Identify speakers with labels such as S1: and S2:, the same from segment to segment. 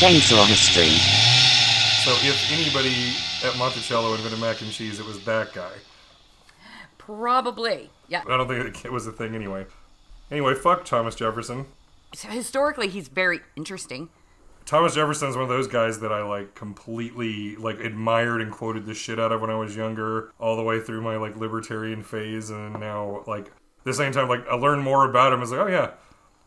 S1: Chainsaw History.
S2: So if anybody at Monticello invented mac and cheese, it was that guy.
S3: Probably. Yeah.
S2: I don't think it was a thing anyway. Anyway, fuck Thomas Jefferson.
S3: So historically, he's very interesting.
S2: Thomas Jefferson's one of those guys that I like completely like admired and quoted the shit out of when I was younger, all the way through my like libertarian phase, and now like at the same time like I learned more about him. It's like oh yeah,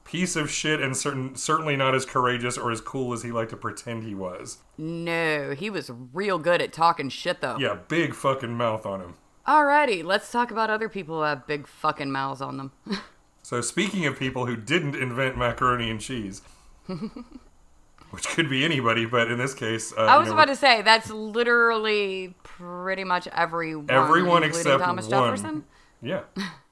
S2: piece of shit, and certain certainly not as courageous or as cool as he liked to pretend he was.
S3: No, he was real good at talking shit, though.
S2: Yeah, big fucking mouth on him.
S3: Alrighty, let's talk about other people who have big fucking mouths on them.
S2: So speaking of people who didn't invent macaroni and cheese. Which could be anybody, but in this case, uh,
S3: I was
S2: you know,
S3: about to say that's literally pretty much everyone.
S2: Everyone except
S3: Thomas
S2: one.
S3: Jefferson.
S2: Yeah.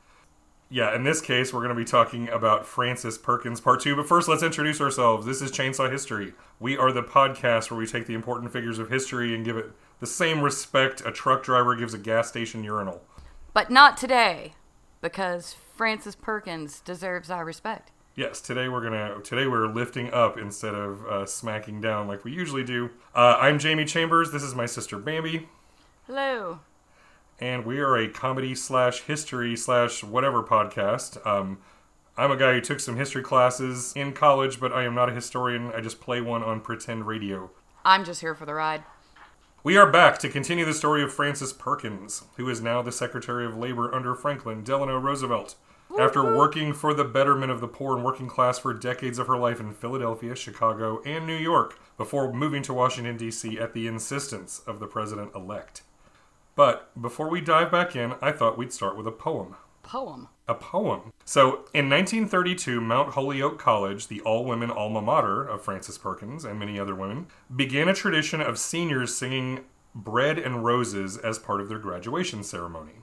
S2: Yeah, in this case, we're going to be talking about Frances Perkins Part 2. But first, let's introduce ourselves. This is Chainsaw History. We are the podcast where we take the important figures of history and give it the same respect a truck driver gives a gas station urinal.
S3: But not today, because Frances Perkins deserves our respect.
S2: Yes, today we're gonna today we're lifting up instead of uh, smacking down like we usually do. Uh, I'm Jamie Chambers. This is my sister Bambi,
S3: Hello.
S2: And we are a comedy slash history slash whatever podcast. Um, I'm a guy who took some history classes in college, but I am not a historian. I just play one on pretend radio.
S3: I'm just here for the ride.
S2: We are back to continue the story of Frances Perkins, who is now the Secretary of Labor under Franklin Delano Roosevelt. After working for the betterment of the poor and working class for decades of her life in Philadelphia, Chicago, and New York, before moving to Washington, D.C. at the insistence of the president elect. But before we dive back in, I thought we'd start with a poem.
S3: Poem.
S2: A poem. So, in 1932, Mount Holyoke College, the all women alma mater of Frances Perkins and many other women, began a tradition of seniors singing Bread and Roses as part of their graduation ceremony.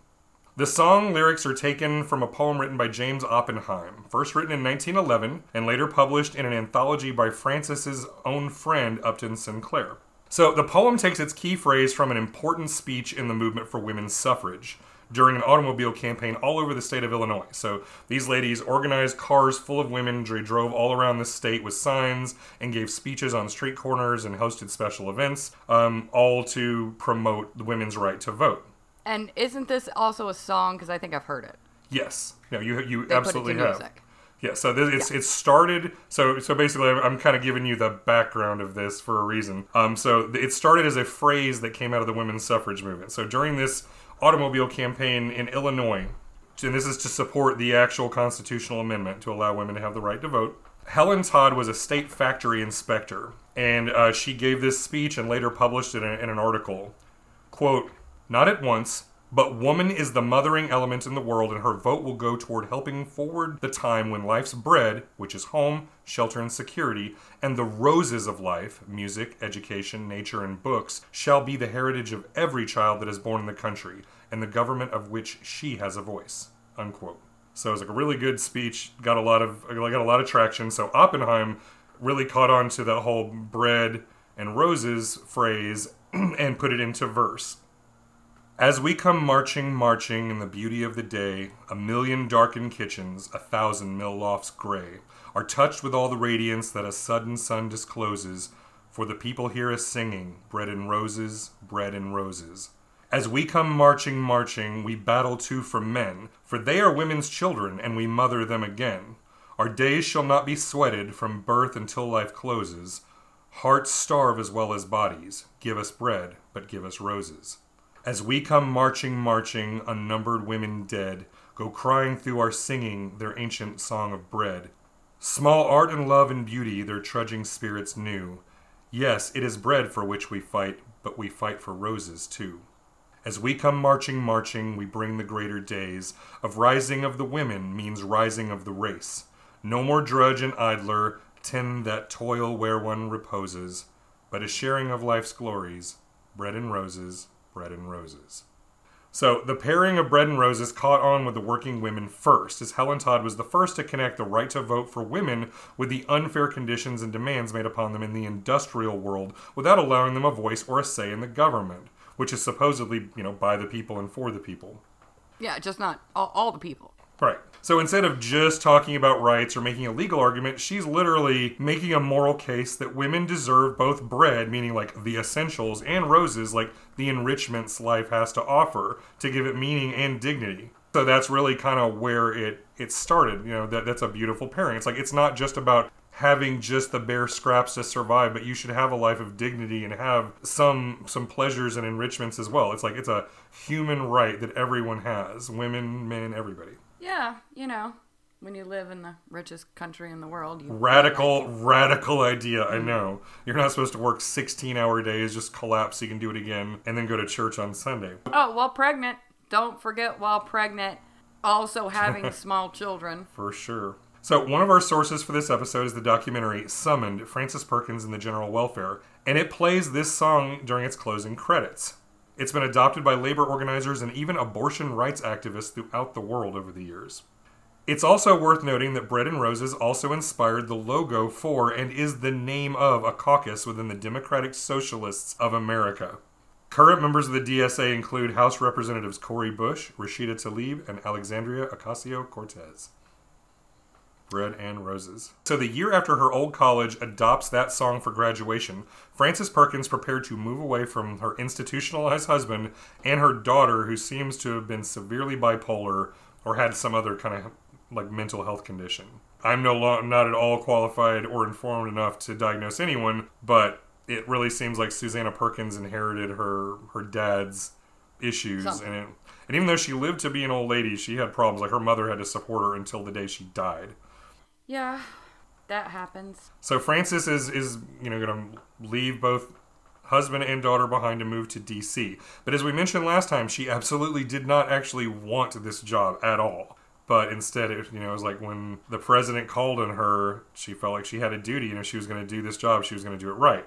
S2: The song lyrics are taken from a poem written by James Oppenheim, first written in 1911 and later published in an anthology by Frances's own friend Upton Sinclair. So the poem takes its key phrase from an important speech in the movement for women's suffrage during an automobile campaign all over the state of Illinois. So these ladies organized cars full of women, they drove all around the state with signs and gave speeches on street corners and hosted special events, um, all to promote the women's right to vote.
S3: And isn't this also a song? Because I think I've heard it.
S2: Yes, no, you you
S3: They
S2: absolutely
S3: put it to
S2: have.
S3: music.
S2: Yeah, so this, it's it started. So so basically, I'm, I'm kind of giving you the background of this for a reason. Um, so it started as a phrase that came out of the women's suffrage movement. So during this automobile campaign in Illinois, and this is to support the actual constitutional amendment to allow women to have the right to vote. Helen Todd was a state factory inspector, and uh, she gave this speech and later published it in, in an article. Quote, not at once, but woman is the mothering element in the world, and her vote will go toward helping forward the time when life's bread, which is home, shelter, and security, and the roses of life music, education, nature, and books shall be the heritage of every child that is born in the country, and the government of which she has a voice. Unquote. So it was like a really good speech, got a lot of got a lot of traction. So Oppenheim really caught on to the whole bread and roses phrase and put it into verse. As we come marching, marching in the beauty of the day, a million darkened kitchens, a thousand mill lofts gray, are touched with all the radiance that a sudden sun discloses, for the people hear us singing, bread and roses, bread and roses. As we come marching, marching, we battle too for men, for they are women's children, and we mother them again. Our days shall not be sweated from birth until life closes. Hearts starve as well as bodies. Give us bread, but give us roses. As we come marching, marching, unnumbered women dead go crying through our singing their ancient song of bread. Small art and love and beauty their trudging spirits knew. Yes, it is bread for which we fight, but we fight for roses too. As we come marching, marching, we bring the greater days of rising of the women means rising of the race. No more drudge and idler, tend that toil where one reposes, but a sharing of life's glories, bread and roses, bread and roses. So the pairing of bread and roses caught on with the working women first, as Helen Todd was the first to connect the right to vote for women with the unfair conditions and demands made upon them in the industrial world without allowing them a voice or a say in the government, which is supposedly, you know, by the people and for the people.
S3: Yeah, just not all, all the people.
S2: Right. So instead of just talking about rights or making a legal argument, she's literally making a moral case that women deserve both bread, meaning like the essentials, and roses, like the enrichments life has to offer, to give it meaning and dignity. So that's really kind of where it it started. You know, that that's a beautiful pairing. It's like it's not just about having just the bare scraps to survive, but you should have a life of dignity and have some some pleasures and enrichments as well. It's like it's a human right that everyone has, women, men, everybody.
S3: Yeah, you know, when you live in the richest country in the world, you
S2: Radical, radical idea. I mm. know. You're not supposed to work 16 hour days, just collapse so you can do it again, and then go to church on Sunday.
S3: Oh, while pregnant, don't forget while pregnant, also having small children.
S2: For sure. So, one of our sources for this episode is the documentary Summoned Frances Perkins and the General Welfare, and it plays this song during its closing credits. It's been adopted by labor organizers and even abortion rights activists throughout the world over the years. It's also worth noting that Bread and Roses also inspired the logo for and is the name of a caucus within the Democratic Socialists of America. Current members of the DSA include House Representatives Cori Bush, Rashida Tlaib, and Alexandria Ocasio Cortez. Bread and Roses. So, the year after her old college adopts that song for graduation, Frances Perkins prepared to move away from her institutionalized husband and her daughter, who seems to have been severely bipolar or had some other kind of like mental health condition. I'm no lo- not at all qualified or informed enough to diagnose anyone, but it really seems like Susanna Perkins inherited her her dad's issues,
S3: Something.
S2: and it, and even though she lived to be an old lady, she had problems. Like her mother had to support her until the day she died.
S3: Yeah, that happens.
S2: So Frances is is you know going to leave both husband and daughter behind to move to DC. But as we mentioned last time, she absolutely did not actually want this job at all. But instead, it you know it was like when the president called on her, she felt like she had a duty. You know, she was going to do this job. She was going to do it right.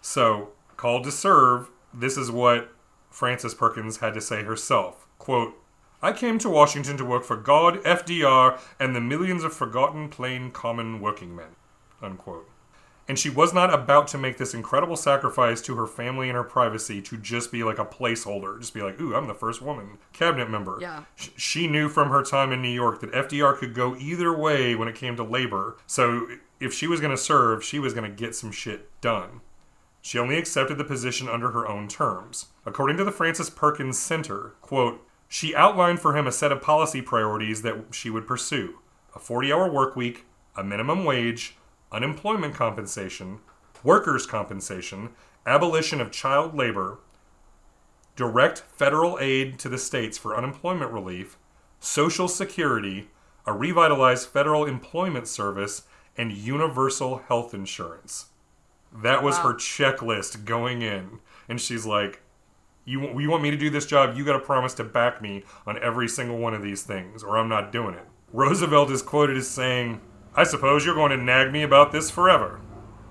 S2: So called to serve. This is what Frances Perkins had to say herself. Quote. I came to Washington to work for God, FDR, and the millions of forgotten, plain, common working men. Unquote. And she was not about to make this incredible sacrifice to her family and her privacy to just be like a placeholder, just be like, ooh, I'm the first woman cabinet member.
S3: Yeah.
S2: She knew from her time in New York that FDR could go either way when it came to labor. So if she was going to serve, she was going to get some shit done. She only accepted the position under her own terms. According to the Frances Perkins Center, quote, she outlined for him a set of policy priorities that she would pursue a 40 hour work week, a minimum wage, unemployment compensation, workers' compensation, abolition of child labor, direct federal aid to the states for unemployment relief, social security, a revitalized federal employment service, and universal health insurance. That was
S3: Wow.
S2: her checklist going in. And she's like, you, you want me to do this job, you got to promise to back me on every single one of these things, or I'm not doing it. Roosevelt is quoted as saying, I suppose you're going to nag me about this forever,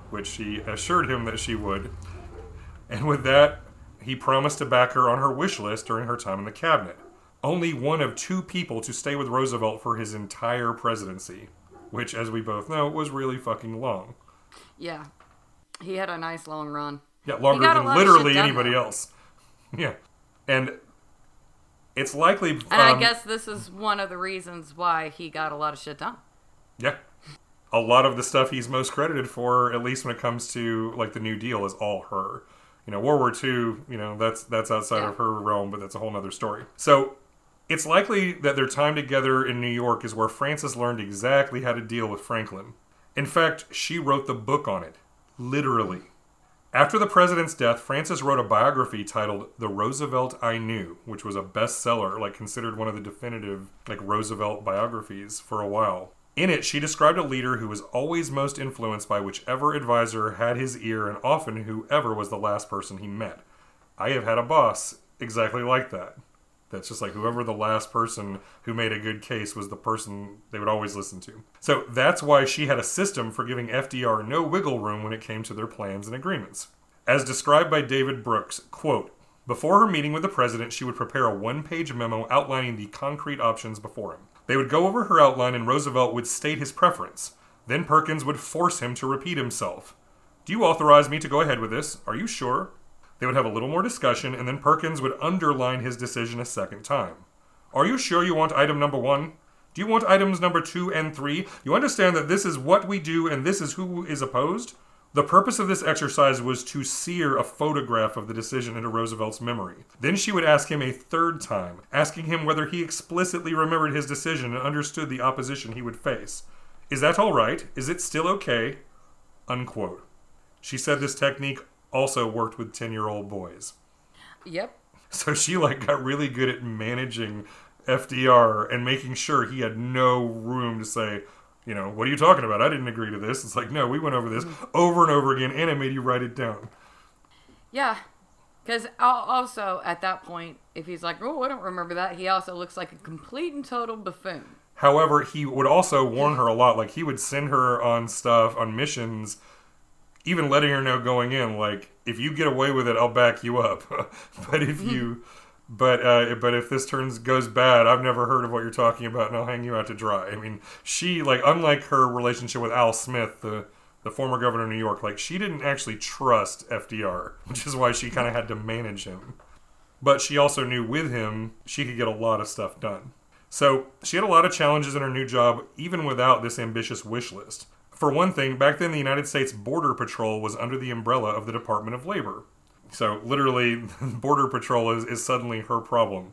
S2: which she assured him that she would. And with that, he promised to back her on her wish list during her time in the cabinet. Only one of two people to stay with Roosevelt for his entire presidency, which, as we both know, was really fucking long.
S3: Yeah, he had a nice long run.
S2: Yeah, longer than literally anybody
S3: though.
S2: else. Yeah. And it's likely.
S3: And I
S2: um,
S3: guess this is one of the reasons why he got a lot of shit done.
S2: Yeah. A lot of the stuff he's most credited for, at least when it comes to like the New Deal, is all her. You know, World War II, you know, that's that's outside
S3: Yeah.
S2: of her realm, but that's a whole nother story. So it's likely that their time together in New York is where Frances learned exactly how to deal with Franklin. In fact, she wrote the book on it. Literally. After the president's death, Frances wrote a biography titled The Roosevelt I Knew, which was a bestseller, like considered one of the definitive like Roosevelt biographies for a while. In it, she described a leader who was always most influenced by whichever advisor had his ear and often whoever was the last person he met. I have had a boss exactly like that. That's just like whoever the last person who made a good case was the person they would always listen to. So that's why she had a system for giving FDR no wiggle room when it came to their plans and agreements. As described by David Brooks, quote, before her meeting with the president, she would prepare a one page memo outlining the concrete options before him. They would go over her outline and Roosevelt would state his preference. Then Perkins would force him to repeat himself. Do you authorize me to go ahead with this? Are you sure? They would have a little more discussion, and then Perkins would underline his decision a second time. Are you sure you want item number one? Do you want items number two and three? You understand that this is what we do and this is who is opposed? The purpose of this exercise was to sear a photograph of the decision into Roosevelt's memory. Then she would ask him a third time, asking him whether he explicitly remembered his decision and understood the opposition he would face. Is that all right? Is it still okay? Unquote. She said this technique also worked with 10 year old boys.
S3: Yep.
S2: So she like got really good at managing FDR and making sure he had no room to say, you know, what are you talking about? I didn't agree to this. It's like, no, we went over this mm-hmm. over and over again, and I made you write it down.
S3: Yeah. Because also at that point, if he's like, oh, I don't remember that, he also looks like a complete and total buffoon.
S2: However, he would also warn her a lot. Like he would send her on stuff on missions, even letting her know going in, like if you get away with it, I'll back you up. but if you, but uh, but if this turns goes bad, I've never heard of what you're talking about, and I'll hang you out to dry. I mean, she like unlike her relationship with Al Smith, the the former governor of New York, like she didn't actually trust FDR, which is why she kind of had to manage him. But she also knew with him she could get a lot of stuff done. So she had a lot of challenges in her new job, even without this ambitious wish list. For one thing, back then the United States Border Patrol was under the umbrella of the Department of Labor. So literally, Border Patrol is, is suddenly her problem.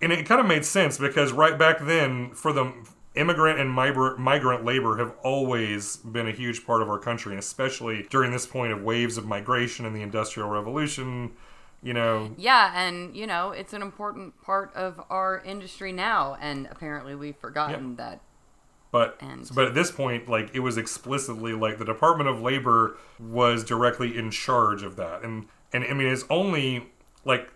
S2: And it kind of made sense because right back then, for the immigrant and migrant migrant labor have always been a huge part of our country, and especially during this point of waves of migration and the Industrial Revolution. You know,
S3: Yeah, and you know, it's an important part of our industry now, and apparently we've forgotten that.
S2: But
S3: And-
S2: but at this point, like it was explicitly like the Department of Labor was directly in charge of that, and and I mean it's only like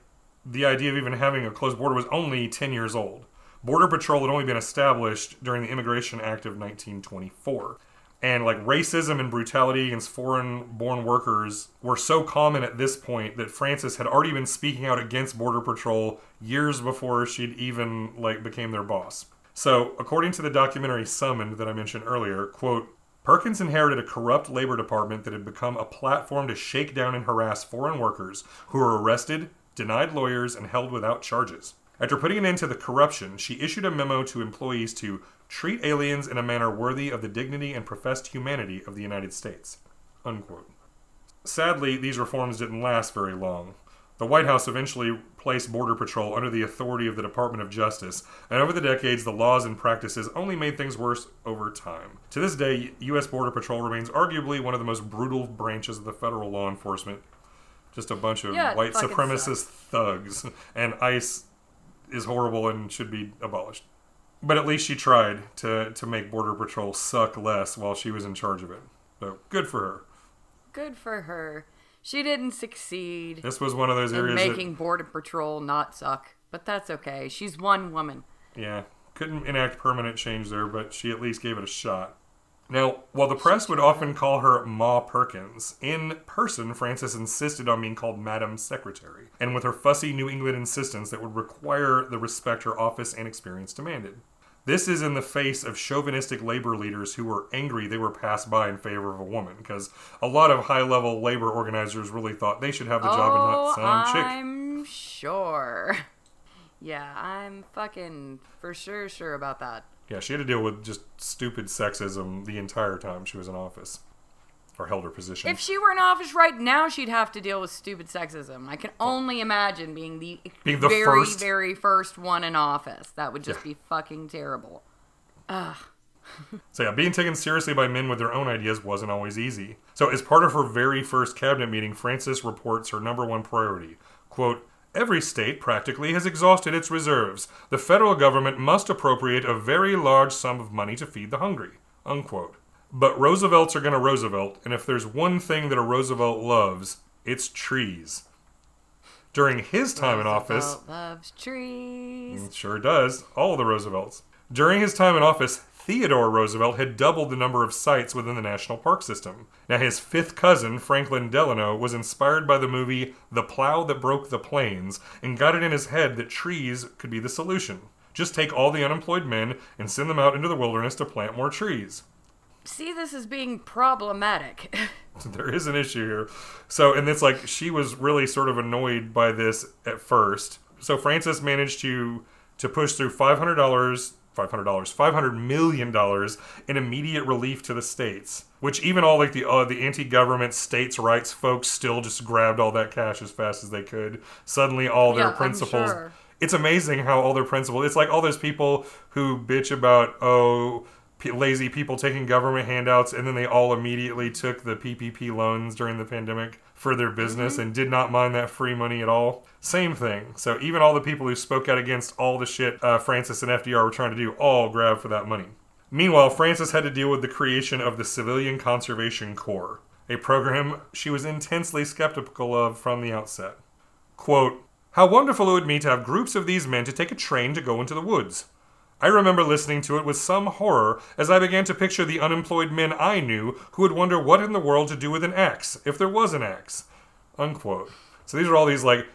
S2: the idea of even having a closed border was only ten years old. Border Patrol had only been established during the Immigration Act of 1924. And like racism and brutality against foreign born workers were so common at this point that Frances had already been speaking out against Border Patrol years before she'd even like became their boss. So, according to the documentary Summoned that I mentioned earlier, quote, Perkins inherited a corrupt labor department that had become a platform to shake down and harass foreign workers who were arrested, denied lawyers, and held without charges. After putting an end to the corruption, she issued a memo to employees to treat aliens in a manner worthy of the dignity and professed humanity of the United States. Unquote. Sadly, these reforms didn't last very long. The White House eventually placed Border Patrol under the authority of the Department of Justice, and over the decades, the laws and practices only made things worse over time. To this day, U.S. Border Patrol remains arguably one of the most brutal branches of the federal law enforcement. Just a bunch of
S3: Yeah,
S2: white supremacist thugs, and ICE is horrible and should be abolished. But at least she tried to, to make Border Patrol suck less while she was in charge of it. So good for her.
S3: Good for her. She didn't succeed
S2: This was one of those areas that
S3: making Border Patrol not suck, but that's okay. She's one woman.
S2: Yeah, couldn't enact permanent change there, but she at least gave it a shot. Now, while the press would often call her Ma Perkins, in person, Frances insisted on being called Madam Secretary, and with her fussy New England insistence that would require the respect her office and experience demanded. This is in the face of chauvinistic labor leaders who were angry they were passed by in favor of a woman, because a lot of high level labor organizers really thought they should have the job and
S3: oh,
S2: not some chick.
S3: I'm sure. Yeah, I'm fucking for sure sure about that.
S2: Yeah, she had to deal with just stupid sexism the entire time she was in office or held her position.
S3: If she were in office right now, she'd have to deal with stupid sexism. I can only imagine being the,
S2: Being the
S3: very,
S2: first.
S3: very first one in office. That would just
S2: Yeah.
S3: be fucking terrible.
S2: so yeah, being taken seriously by men with their own ideas wasn't always easy. So as part of her very first cabinet meeting, Frances reports her number one priority. Quote, Every state practically has exhausted its reserves. The federal government must appropriate a very large sum of money to feed the hungry. Unquote. But Roosevelts are going to Roosevelt, and if there's one thing that a Roosevelt loves, it's trees. During his time in office,
S3: loves trees.
S2: it sure does. All of the Roosevelts. During his time in office, Theodore Roosevelt had doubled the number of sites within the national park system. Now, his fifth cousin, Franklin Delano, was inspired by the movie The Plow That Broke the Plains and got it in his head that trees could be the solution. Just take all the unemployed men and send them out into the wilderness to plant more trees.
S3: See this as being problematic.
S2: there is an issue here. So, and it's like she was really sort of annoyed by this at first. So Frances managed to to push through five hundred dollars $500, $500 million in immediate relief to the states, which even all like the uh, the anti-government states' rights folks still just grabbed all that cash as fast as they could. Suddenly, all their
S3: Yeah,
S2: principles.
S3: sure.
S2: It's amazing how all their principles. It's like all those people who bitch about oh. P- Lazy people taking government handouts, and then they all immediately took the PPP loans during the pandemic for their business and did not mind that free money at all. Same thing. So even all the people who spoke out against all the shit uh, Frances and FDR were trying to do, all grabbed for that money. Meanwhile, Frances had to deal with the creation of the Civilian Conservation Corps, a program she was intensely skeptical of from the outset. Quote, How wonderful it would be to have groups of these men to take a train to go into the woods. I remember listening to it with some horror as I began to picture the unemployed men I knew who would wonder what in the world to do with an axe, if there was an axe. Unquote. So these are all these like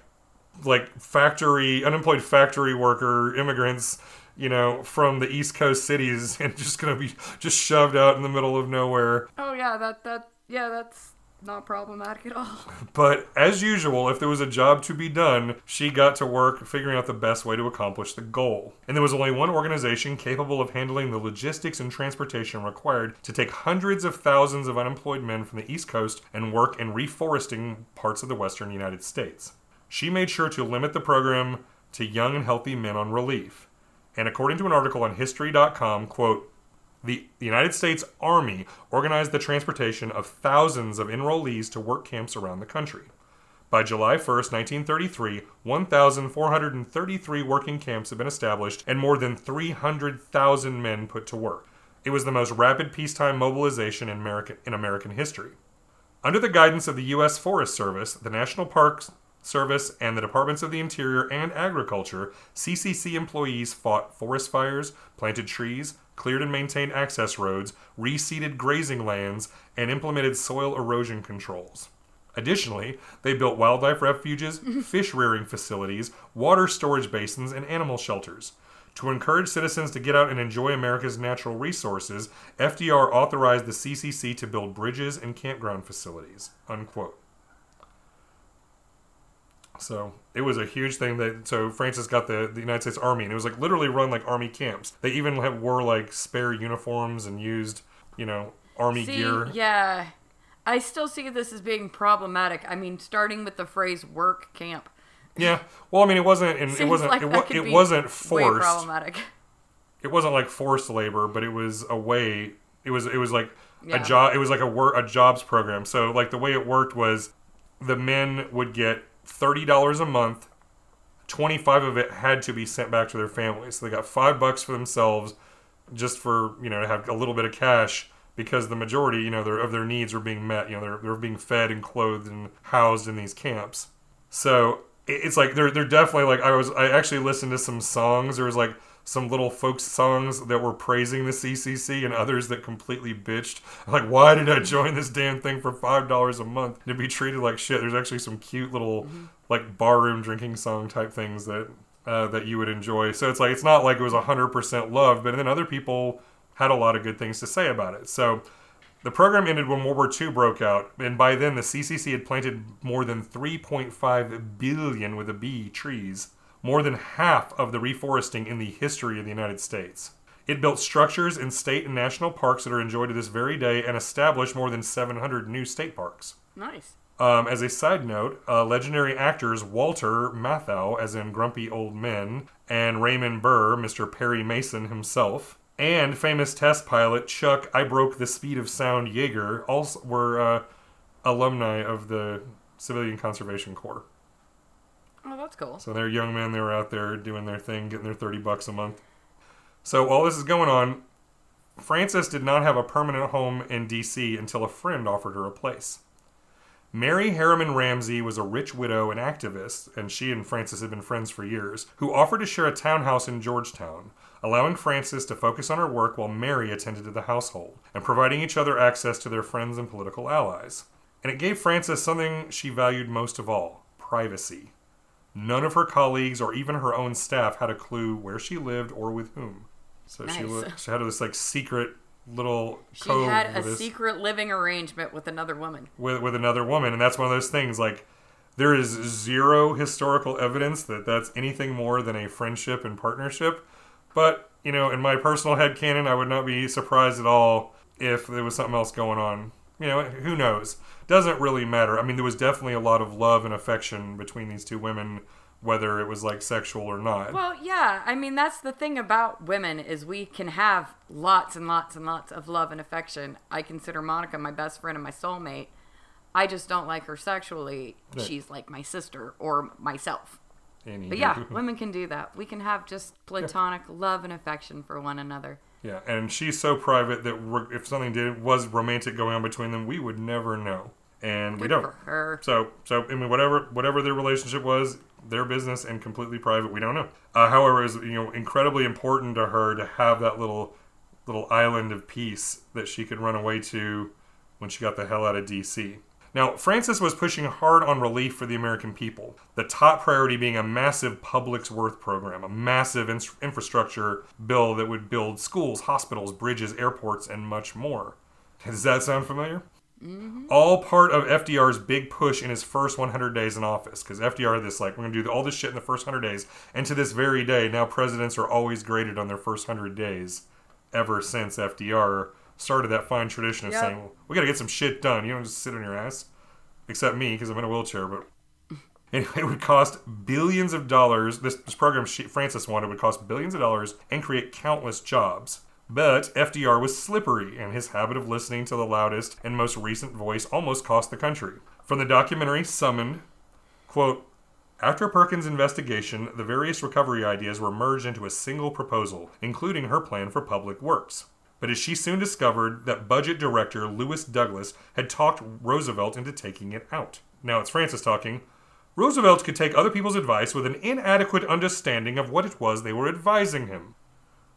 S2: like factory unemployed factory worker immigrants, you know, from the East Coast cities and just gonna be just shoved out in the middle of nowhere.
S3: Oh yeah, that that yeah, that's not problematic at all.
S2: But as usual, if there was a job to be done, she got to work figuring out the best way to accomplish the goal. And there was only one organization capable of handling the logistics and transportation required to take hundreds of thousands of unemployed men from the East Coast and work in reforesting parts of the western United States. She made sure to limit the program to young and healthy men on relief. And according to an article on History.com, quote, the United States Army organized the transportation of thousands of enrollees to work camps around the country. By July 1, 1933, 1,433 working camps had been established and more than 300,000 men put to work. It was the most rapid peacetime mobilization in American, in American history. Under the guidance of the U.S. Forest Service, the National Parks Service, and the Departments of the Interior and Agriculture, CCC employees fought forest fires, planted trees, cleared and maintained access roads, reseeded grazing lands, and implemented soil erosion controls. Additionally, they built wildlife refuges, fish rearing facilities, water storage basins, and animal shelters. To encourage citizens to get out and enjoy America's natural resources, FDR authorized the CCC to build bridges and campground facilities. Unquote. So it was a huge thing that so Frances got the, the United States Army and it was like literally run like army camps. They even have, wore like spare uniforms and used you know army
S3: See,
S2: gear.
S3: yeah, I still see this as being problematic. I mean, starting with the phrase "work camp"
S2: Yeah. Well, I mean, it wasn't. And it wasn't.
S3: like
S2: it,
S3: that
S2: wa-
S3: could
S2: it wasn't forced.
S3: problematic.
S2: It wasn't like forced labor, but it was a way. It was. It was like
S3: Yeah.
S2: a job. It was like a work a jobs program. So like the way it worked was, the men would get thirty dollars a month. Twenty five of it had to be sent back to their families. So they got five bucks for themselves, just for you know to have a little bit of cash because the majority you know their, of their needs were being met. You know they're they're being fed and clothed and housed in these camps. So it's like they're they're definitely like I was I actually listened to some songs. There was like some little folk songs that were praising the CCC and others that completely bitched. Like, why did I join this damn thing for five dollars a month to be treated like shit? There's actually some cute little like barroom drinking song type things that uh, that you would enjoy. So it's like it's not like it was hundred percent love, but then other people had a lot of good things to say about it. So. The program ended when World War II broke out, and by then the CCC had planted more than 3.5 billion with a B trees, more than half of the reforesting in the history of the United States. It built structures in state and national parks that are enjoyed to this very day and established more than 700 new state parks.
S3: Nice.
S2: Um, as a side note, uh, legendary actors Walter Matthau, as in Grumpy Old Men, and Raymond Burr, Mr. Perry Mason himself, and famous test pilot Chuck I Broke the Speed of Sound Yeager also were uh, alumni of the Civilian Conservation Corps.
S3: Oh, that's cool.
S2: So they're young men. They were out there doing their thing, getting their 30 bucks a month. So while this is going on, Frances did not have a permanent home in D.C. until a friend offered her a place. Mary Harriman Rumsey was a rich widow and activist, and she and Frances had been friends for years, who offered to share a townhouse in Georgetown, allowing Frances to focus on her work while Mary attended to the household, and providing each other access to their friends and political allies. And it gave Frances something she valued most of all privacy. None of her colleagues or even her own staff had a clue where she lived or with whom. So she,
S3: Nice.
S2: wa- she had this like secret little
S3: She
S2: code
S3: had a
S2: this-
S3: secret living arrangement with another woman.
S2: with with another woman, and that's one of those things. Like there is zero historical evidence that that's anything more than a friendship and partnership. But you know, in my personal head canon, I would not be surprised at all if there was something else going on. You know, who knows? Doesn't really matter. I mean, there was definitely a lot of love and affection between these two women, whether it was like sexual or not.
S3: Well, yeah. I mean, that's the thing about women is we can have lots and lots and lots of love and affection. I consider Monica my best friend and my soulmate. I just don't like her sexually. She's like my sister or myself.
S2: Anywho.
S3: But yeah, women can do that. We can have just platonic love and affection for one another.
S2: Yeah, and she's so private that if something did was romantic going on between them, we would never know, and we don't.
S3: for her.
S2: So, so I mean, whatever whatever their relationship was, their business and completely private. We don't know. Uh, however, it was you know incredibly important to her to have that little little island of peace that she could run away to when she got the hell out of D.C. Now, Frances was pushing hard on relief for the American people, the top priority being a massive public works program, a massive in- infrastructure bill that would build schools, hospitals, bridges, airports, and much more. Does that sound familiar? Mm-hmm. All part of FDR's big push in his first 100 days in office. Because FDR, this like, we're going to do all this shit in the first 100 days. And to this very day, now presidents are always graded on their first 100 days ever since FDR started that fine tradition of
S3: Yep.
S2: saying, well, we got to get some shit done. You don't just sit on your ass. Except me, because I'm in a wheelchair, but. Anyway, it would cost billions of dollars. This, this program she, Frances wanted would cost billions of dollars and create countless jobs. But FDR was slippery, and his habit of listening to the loudest and most recent voice almost cost the country. From the documentary Summoned, quote, after Perkins' investigation, the various recovery ideas were merged into a single proposal, including her plan for public works. But as she soon discovered that budget director Lewis Douglas had talked Roosevelt into taking it out. Now it's Frances talking. Roosevelt could take other people's advice with an inadequate understanding of what it was they were advising him.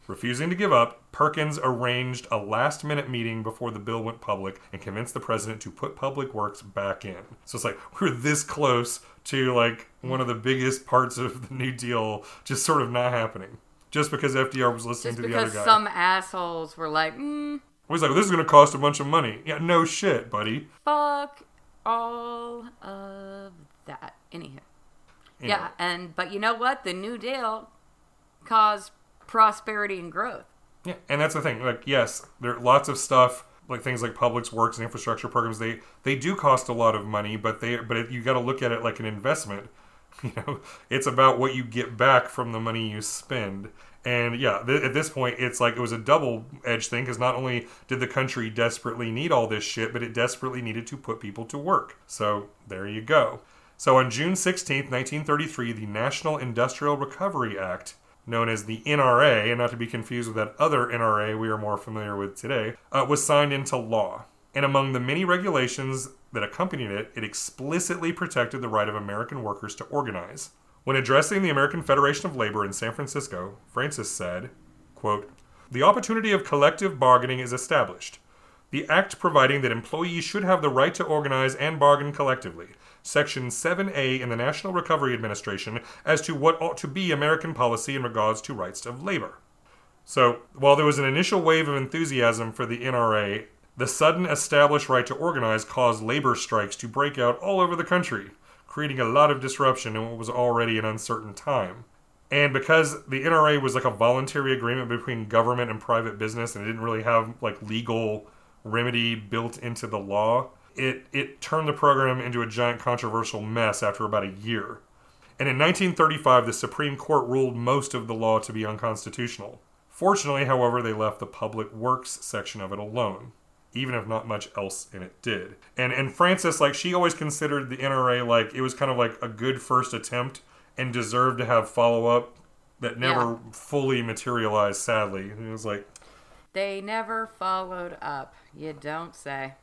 S2: Refusing to give up, Perkins arranged a last minute meeting before the bill went public and convinced the president to put public works back in. So it's like we're this close to like one of the biggest parts of the New Deal just sort of not happening. Just because FDR was listening
S3: Just
S2: to the other
S3: because
S2: guy.
S3: some assholes were like, mm,
S2: He's like, this is going to cost a bunch of money. Yeah, no shit, buddy.
S3: fuck all of that. Anywho.
S2: You
S3: Yeah, and but you know what? The New Deal caused prosperity and growth.
S2: Yeah, and that's the thing. Like, yes, there are lots of stuff like things like public works and infrastructure programs. They they do cost a lot of money, but they but it, you got to look at it like an investment. You know, it's about what you get back from the money you spend. And yeah, th- at this point, it's like it was a double edged thing because not only did the country desperately need all this shit, but it desperately needed to put people to work. So there you go. So on June 16th, 1933, the National Industrial Recovery Act known as the NRA, and not to be confused with that other NRA we are more familiar with today, uh, was signed into law. And among the many regulations that accompanied it, it explicitly protected the right of American workers to organize. When addressing the American Federation of Labor in San Francisco, Frances said, quote, The opportunity of collective bargaining is established. The act providing that employees should have the right to organize and bargain collectively. Section 7A in the National Recovery Administration as to what ought to be American policy in regards to rights of labor. So, while there was an initial wave of enthusiasm for the NRA, the sudden established right to organize caused labor strikes to break out all over the country, creating a lot of disruption in what was already an uncertain time. And because the NRA was like a voluntary agreement between government and private business and it didn't really have like legal remedy built into the law, it, it turned the program into a giant controversial mess after about a year. And in 1935, the Supreme Court ruled most of the law to be unconstitutional. Fortunately, however, they left the public works section of it alone, even if not much else in it did. And and Frances, like she always considered the NRA like it was kind of like a good first attempt and deserved to have follow up that never
S3: Yeah.
S2: fully materialized. Sadly, it was like
S3: They never followed up. You don't say.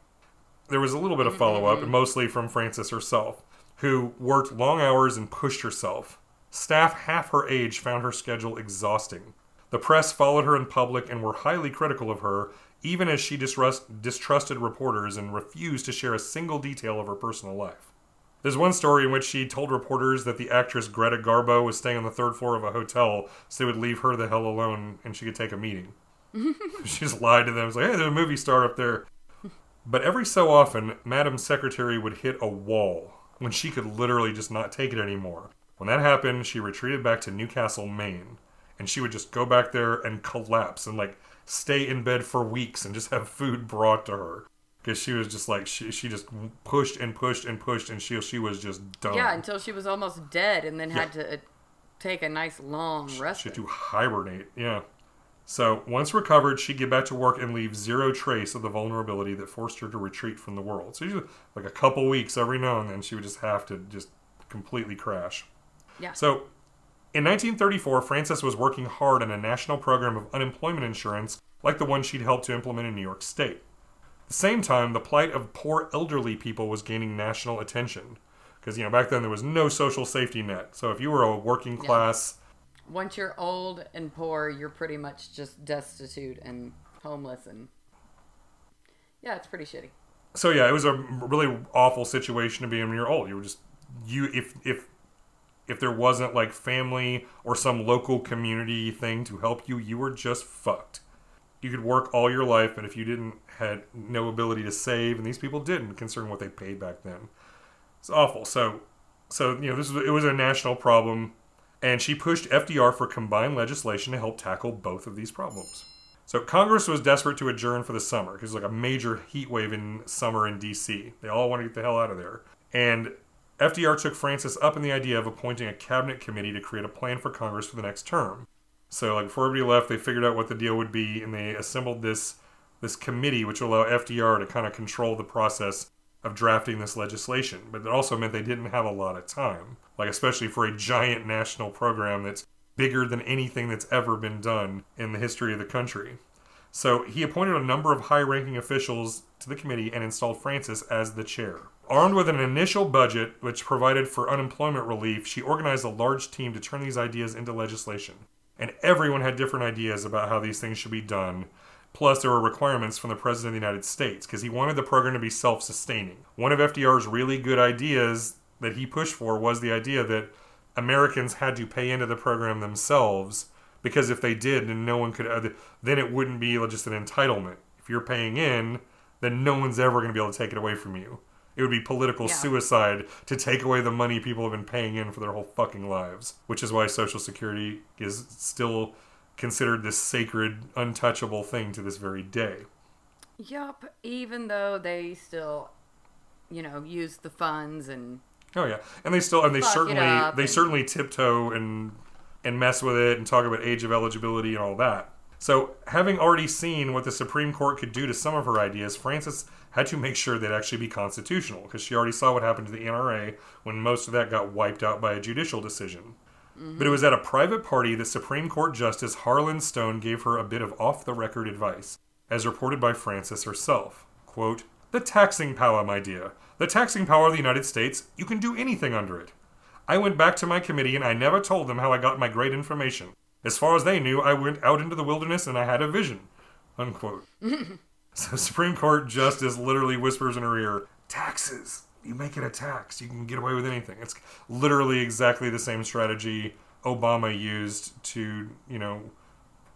S2: there was a little bit of follow up, mm-hmm. mostly from Frances herself, who worked long hours and pushed herself. Staff half her age found her schedule exhausting. The press followed her in public and were highly critical of her, even as she distrust, distrusted reporters and refused to share a single detail of her personal life. There's one story in which she told reporters that the actress Greta Garbo was staying on the third floor of a hotel, so they would leave her the hell alone and she could take a meeting. she just lied to them. It's like, hey, there's a movie star up there. But every so often, Madam's secretary would hit a wall when she could literally just not take it anymore. When that happened, she retreated back to Newcastle, Maine. and she would just go back there and collapse and like stay in bed for weeks and just have food brought to her because she was just like she, she just pushed and pushed and pushed and she she was just done.
S3: Yeah, until she was almost dead, and then had to uh, take a nice long rest.
S2: She had to hibernate. Yeah. So once recovered, she'd get back to work and leave zero trace of the vulnerability that forced her to retreat from the world. So usually, like a couple weeks every now and then, she would just have to just completely crash.
S3: Yeah.
S2: So in 1934, Frances was working hard on a national program of unemployment insurance like the one she'd helped to implement in New York State. At the same time, the plight of poor elderly people was gaining national attention. Because, you know, back then there was no social safety net. So if you were a working class
S3: Once you're old and poor, you're pretty much just destitute and homeless, and yeah, it's pretty shitty.
S2: so yeah, it was a really awful situation to be in when you're old. You were just you if if if there wasn't like family or some local community thing to help you, you were just fucked. You could work all your life, but if you didn't had no ability to save, and these people didn't, considering what they paid back then, it's awful. So so you know this was it was a national problem, and she pushed FDR for combined legislation to help tackle both of these problems. So Congress was desperate to adjourn for the summer because like a major heat wave in summer in D.C. They all want to get the hell out of there, and FDR took Frances up in the idea of appointing a cabinet committee to create a plan for Congress for the next term. So like before everybody left, they figured out what the deal would be, and they assembled this this committee, which will allow FDR to kind of control the process of drafting this legislation. But it also meant they didn't have a lot of time, like especially for a giant national program that's bigger than anything that's ever been done in the history of the country. So he appointed a number of high ranking officials to the committee and installed Frances as the chair. Armed with an initial budget which provided for unemployment relief, she organized a large team to turn these ideas into legislation. And everyone had different ideas about how these things should be done. Plus, there were requirements from the President of the United States because he wanted the program to be self sustaining. One of FDR's really good ideas that he pushed for was the idea that Americans had to pay into the program themselves because if they did, then no one could, uh, then it wouldn't be just an entitlement. If you're paying in, then no one's ever going to be able to take it away from you. It would be political
S3: Yeah.
S2: suicide to take away the money people have been paying in for their whole fucking lives, which is why Social Security is still considered this sacred, untouchable thing to this very day.
S3: Yup. Even though they still, you know, use the funds and
S2: Oh yeah, and they still and they certainly they
S3: and-
S2: certainly tiptoe and and mess with it and talk about age of eligibility and all that. So, having already seen what the Supreme Court could do to some of her ideas, Frances had to make sure they'd actually be constitutional because she already saw what happened to the NRA when most of that got wiped out by a judicial decision. Mm-hmm. But it was at a private party that Supreme Court Justice Harlan Stone gave her a bit of off the record advice, as reported by Frances herself. Quote, The taxing power, my dear. The taxing power of the United States, you can do anything under it. I went back to my committee and I never told them how I got my great information. As far as they knew, I went out into the wilderness and I had a vision. Unquote. so Supreme Court Justice literally whispers in her ear, Taxes. You make it a tax. You can get away with anything. It's literally exactly the same strategy Obama used to, you know,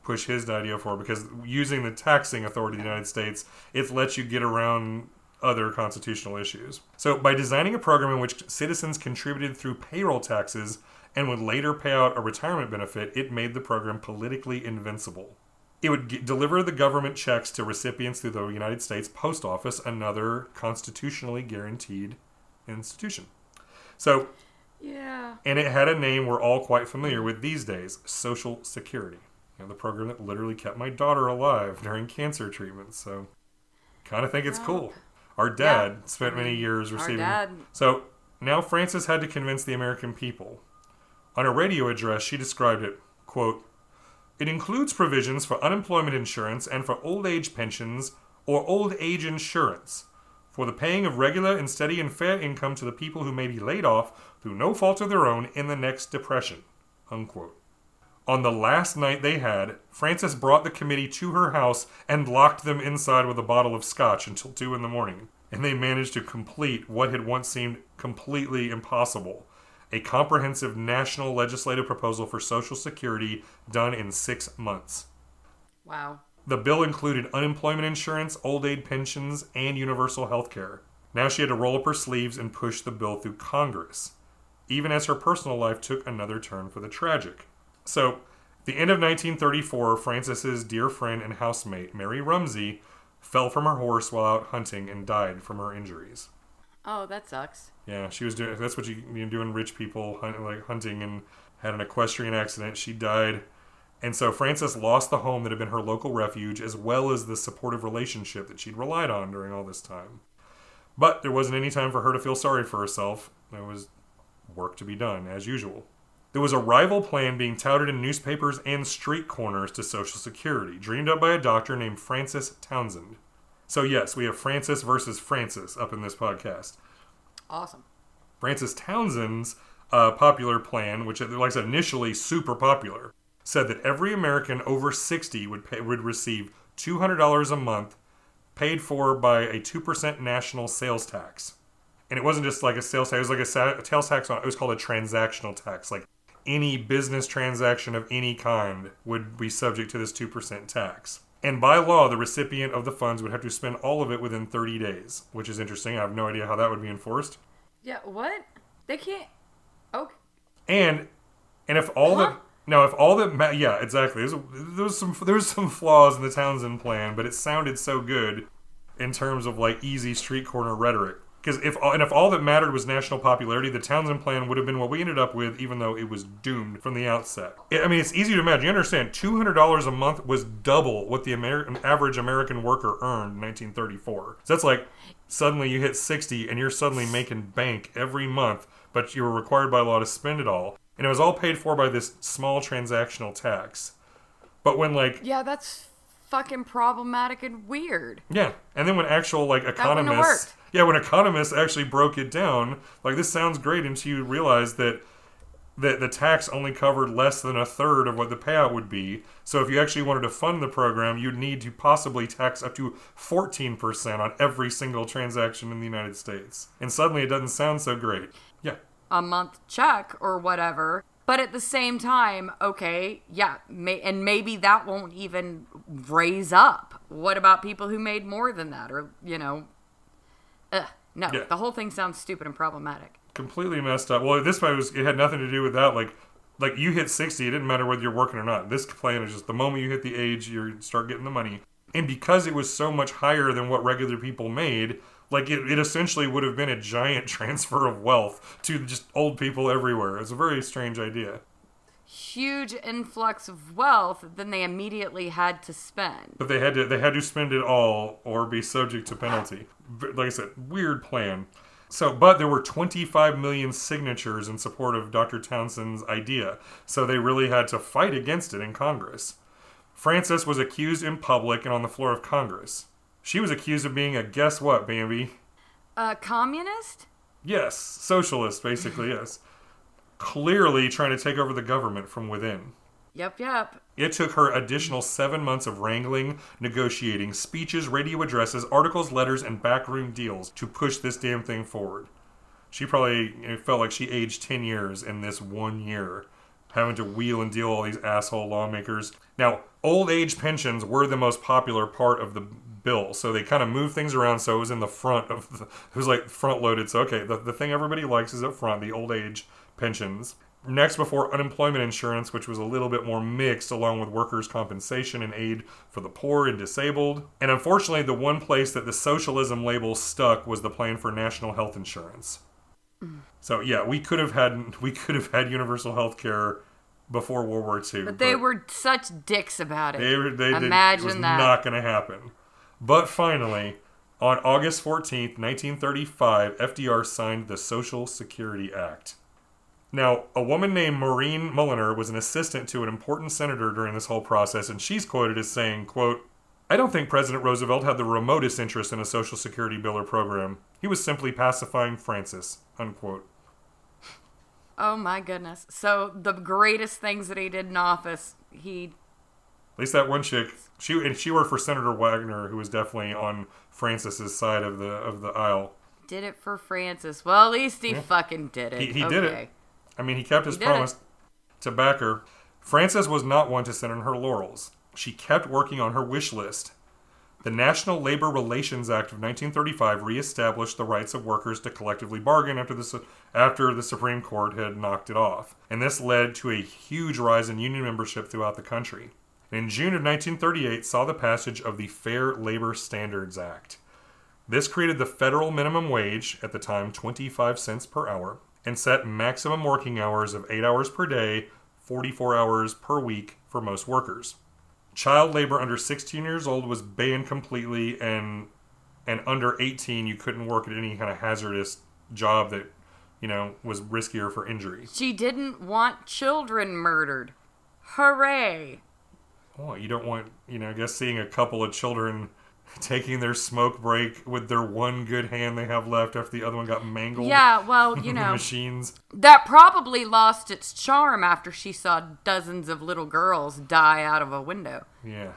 S2: push his idea for because using the taxing authority of the United States, it lets you get around other constitutional issues. So, by designing a program in which citizens contributed through payroll taxes and would later pay out a retirement benefit, it made the program politically invincible. It would g- deliver the government checks to recipients through the United States Post Office, another constitutionally guaranteed institution. So,
S3: yeah.
S2: and it had a name we're all quite familiar with these days Social Security. You know, the program that literally kept my daughter alive during cancer treatment. So, kind of think it's cool. Our dad
S3: Yeah.
S2: spent many years receiving. So, now Frances had to convince the American people. On a radio address, she described it, quote, It includes provisions for unemployment insurance and for old age pensions or old age insurance, for the paying of regular and steady and fair income to the people who may be laid off through no fault of their own in the next depression. Unquote. On the last night they had, Frances brought the committee to her house and locked them inside with a bottle of scotch until 2 in the morning. And they managed to complete what had once seemed completely impossible a comprehensive national legislative proposal for Social Security done in six months.
S3: Wow.
S2: The bill included unemployment insurance, old age pensions, and universal health care. Now she had to roll up her sleeves and push the bill through Congress, even as her personal life took another turn for the tragic. So, The end of 1934, Frances's dear friend and housemate, Mary Rumsey, fell from her horse while out hunting and died from her injuries.
S3: Oh, that sucks.
S2: Yeah, she was doing. That's what you you do in rich people hunt, like hunting and had an equestrian accident. She died, and so Frances lost the home that had been her local refuge, as well as the supportive relationship that she'd relied on during all this time. But there wasn't any time for her to feel sorry for herself. There was work to be done, as usual. There was a rival plan being touted in newspapers and street corners to Social Security, dreamed up by a doctor named Francis Townsend. So, yes, we have Francis versus Francis up in this podcast.
S3: Awesome.
S2: Francis Townsend's uh, popular plan, which, like I said, initially super popular, said that every American over 60 would pay, would receive $200 a month paid for by a 2% national sales tax. And it wasn't just like a sales tax, it was like a, sa- a sales tax on it was called a transactional tax. Like any business transaction of any kind would be subject to this 2% tax. And by law, the recipient of the funds would have to spend all of it within 30 days, which is interesting. I have no idea how that would be enforced.
S3: Yeah, what? They can't. Okay.
S2: And and if all
S3: Huh?
S2: that no, if all the ma- yeah, exactly. There's there's some there's some flaws in the Townsend plan, but it sounded so good in terms of like easy street corner rhetoric. Because if all- and if all that mattered was national popularity, the Townsend plan would have been what we ended up with, even though it was doomed from the outset. I mean, it's easy to imagine. You understand, two hundred dollars a month was double what the average American worker earned in 1934. So that's like suddenly you hit 60 and you're suddenly making bank every month, but you were required by law to spend it all, and it was all paid for by this small transactional tax. But when like
S3: Yeah, that's fucking problematic and weird.
S2: yeah, and then when actual like economists. Yeah, when economists actually broke it down, like this sounds great until you realize that that the tax only covered less than a third of what the payout would be. So if you actually wanted to fund the program, you'd need to possibly tax up to 14% on every single transaction in the United States. And suddenly it doesn't sound so great. Yeah.
S3: a month check or whatever. But at the same time, okay, yeah, may, and maybe that won't even raise up. What about people who made more than that, or you know, ugh, no,
S2: Yeah.
S3: the whole thing sounds stupid and problematic.
S2: completely messed up. Well, this way was it had nothing to do with that. Like, like you hit sixty, it didn't matter whether you're working or not. This plan is just the moment you hit the age, you start getting the money. And because it was so much higher than what regular people made, like it, it essentially would have been a giant transfer of wealth to just old people everywhere. It's a very strange idea.
S3: Huge influx of wealth, then they immediately had to spend.
S2: But they had to they had to spend it all or be subject to penalty. Like I said, weird plan. So, but there were 25 million signatures in support of Dr. Townsend's idea, so they really had to fight against it in Congress. Frances was accused in public and on the floor of Congress. She was accused of being a guess what, Bambi?
S3: A communist?
S2: Yes, socialist, basically, yes. Clearly trying to take over the government from within.
S3: Yep, yep.
S2: It took her additional seven months of wrangling, negotiating, speeches, radio addresses, articles, letters, and backroom deals to push this damn thing forward. She probably felt like she aged 10 years in this one year, having to wheel and deal all these asshole lawmakers. Now, old age pensions were the most popular part of the bill, so they kind of moved things around so it was in the front of the, it was like front loaded. So, okay, the, the thing everybody likes is up front, the old age pensions. Next, before unemployment insurance, which was a little bit more mixed, along with workers' compensation and aid for the poor and disabled. And unfortunately, the one place that the socialism label stuck was the plan for national health insurance. Mm. So yeah, we could have had we could have had universal health care before World War II.
S3: But they were such dicks about it.
S2: they, were- they did,
S3: Imagine
S2: it was
S3: that.
S2: not going to happen. But finally, on August 14th, 1935, FDR signed the Social Security Act. Now, a woman named Maurine Mulliner was an assistant to an important senator during this whole process, and she's quoted as saying, quote, I don't think President Roosevelt had the remotest interest in a Social Security bill or program. He was simply pacifying Frances, unquote.
S3: Oh my goodness. So the greatest things that he did in office, he
S2: At least that one chick, she and she worked for Senator Wagner, who was definitely on Frances's side of the of the aisle.
S3: did it for Frances. Well, at least he fucking did it.
S2: He- he did it. I mean, he kept his
S3: He
S2: promise to back her. Frances was not one to sit on her laurels. She kept working on her wish list. The National Labor Relations Act of 1935 reestablished the rights of workers to collectively bargain after the, after the Supreme Court had knocked it off. And this led to a huge rise in union membership throughout the country. In June of 1938 saw the passage of the Fair Labor Standards Act. This created the federal minimum wage, at the time 25 cents per hour, and set maximum working hours of 8 hours per day, 44 hours per week for most workers. Child labor under 16 years old was banned completely, and and under 18 you couldn't work at any kind of hazardous job that you know was riskier for injury.
S3: She didn't want children murdered. Hooray!
S2: Oh, you don't want you know I guess seeing a couple of children taking their smoke break with their one good hand they have left after the other one got mangled.
S3: Yeah, well, you know,
S2: machines.
S3: that probably lost its charm after she saw dozens of little girls die out of a window.
S2: Yeah.